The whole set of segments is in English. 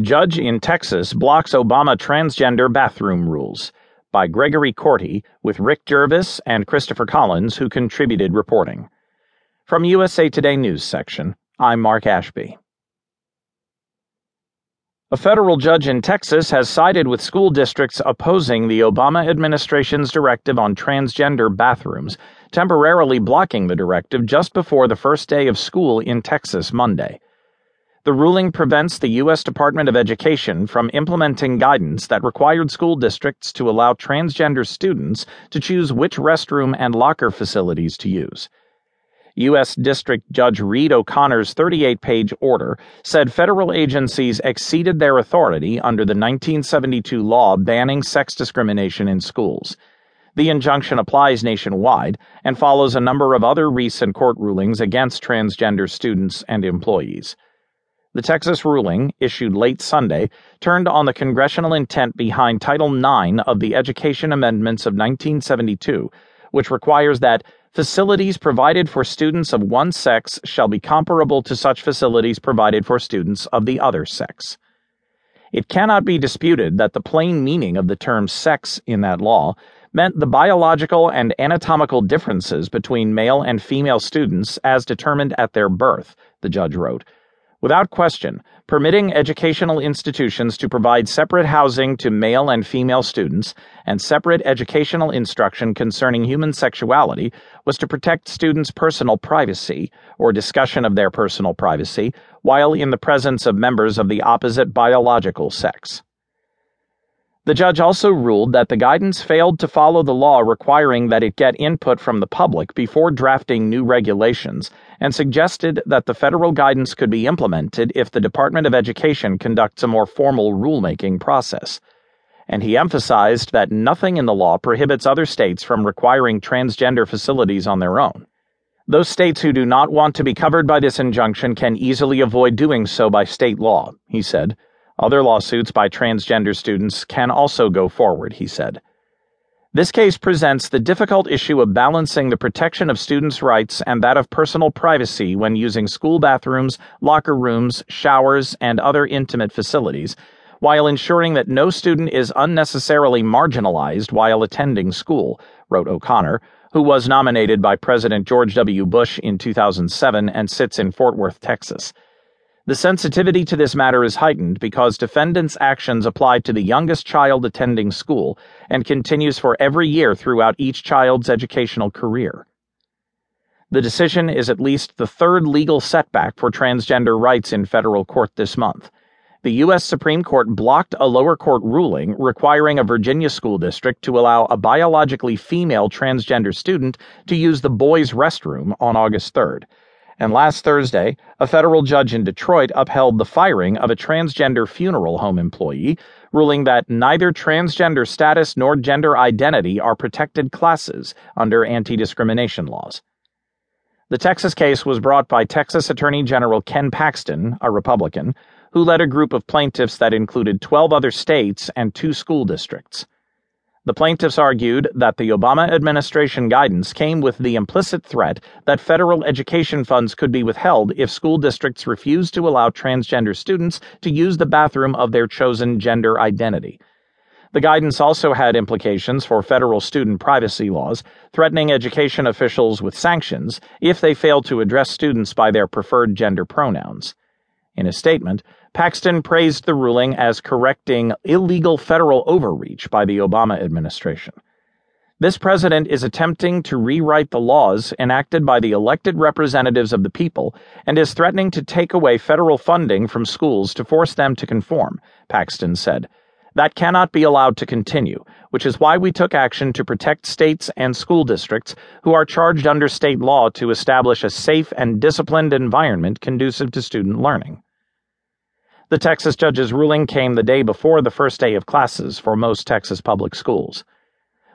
Judge in Texas blocks Obama transgender bathroom rules by Gregory Korte with Rick Jervis and Christopher Collins, who contributed reporting. From USA Today News section, I'm Mark Ashby. A federal judge in Texas has sided with school districts opposing the Obama administration's directive on transgender bathrooms, temporarily blocking the directive just before the first day of school in Texas Monday. The ruling prevents the U.S. Department of Education from implementing guidance that required school districts to allow transgender students to choose which restroom and locker facilities to use. U.S. District Judge Reed O'Connor's 38 page order said federal agencies exceeded their authority under the 1972 law banning sex discrimination in schools. The injunction applies nationwide and follows a number of other recent court rulings against transgender students and employees. The Texas ruling, issued late Sunday, turned on the congressional intent behind Title IX of the Education Amendments of 1972, which requires that facilities provided for students of one sex shall be comparable to such facilities provided for students of the other sex. It cannot be disputed that the plain meaning of the term sex in that law meant the biological and anatomical differences between male and female students as determined at their birth, the judge wrote Without question, permitting educational institutions to provide separate housing to male and female students and separate educational instruction concerning human sexuality was to protect students' personal privacy or discussion of their personal privacy while in the presence of members of the opposite biological sex. The judge also ruled that the guidance failed to follow the law requiring that it get input from the public before drafting new regulations and suggested that the federal guidance could be implemented if the Department of Education conducts a more formal rulemaking process. And he emphasized that nothing in the law prohibits other states from requiring transgender facilities on their own. Those states who do not want to be covered by this injunction can easily avoid doing so by state law, he said. Other lawsuits by transgender students can also go forward, he said. This case presents the difficult issue of balancing the protection of students' rights and that of personal privacy when using school bathrooms, locker rooms, showers, and other intimate facilities, while ensuring that no student is unnecessarily marginalized while attending school, wrote O'Connor, who was nominated by President George W. Bush in 2007 and sits in Fort Worth, Texas. The sensitivity to this matter is heightened because defendants' actions apply to the youngest child attending school and continues for every year throughout each child's educational career. The decision is at least the third legal setback for transgender rights in federal court this month. The U.S. Supreme Court blocked a lower court ruling requiring a Virginia school district to allow a biologically female transgender student to use the boys' restroom on August 3rd and last Thursday, a federal judge in Detroit upheld the firing of a transgender funeral home employee, ruling that neither transgender status nor gender identity are protected classes under anti discrimination laws. The Texas case was brought by Texas Attorney General Ken Paxton, a Republican, who led a group of plaintiffs that included 12 other states and two school districts. The plaintiffs argued that the Obama administration guidance came with the implicit threat that federal education funds could be withheld if school districts refused to allow transgender students to use the bathroom of their chosen gender identity. The guidance also had implications for federal student privacy laws, threatening education officials with sanctions if they failed to address students by their preferred gender pronouns. In a statement, Paxton praised the ruling as correcting illegal federal overreach by the Obama administration. This president is attempting to rewrite the laws enacted by the elected representatives of the people and is threatening to take away federal funding from schools to force them to conform, Paxton said. That cannot be allowed to continue, which is why we took action to protect states and school districts who are charged under state law to establish a safe and disciplined environment conducive to student learning. The Texas judge's ruling came the day before the first day of classes for most Texas public schools.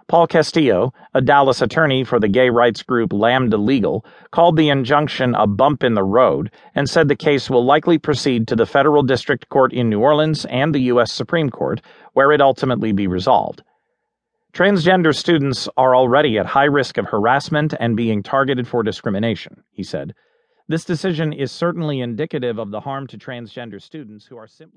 Paul Castillo, a Dallas attorney for the gay rights group Lambda Legal, called the injunction a bump in the road and said the case will likely proceed to the federal district court in New Orleans and the U.S. Supreme Court, where it ultimately be resolved. Transgender students are already at high risk of harassment and being targeted for discrimination, he said. This decision is certainly indicative of the harm to transgender students who are simply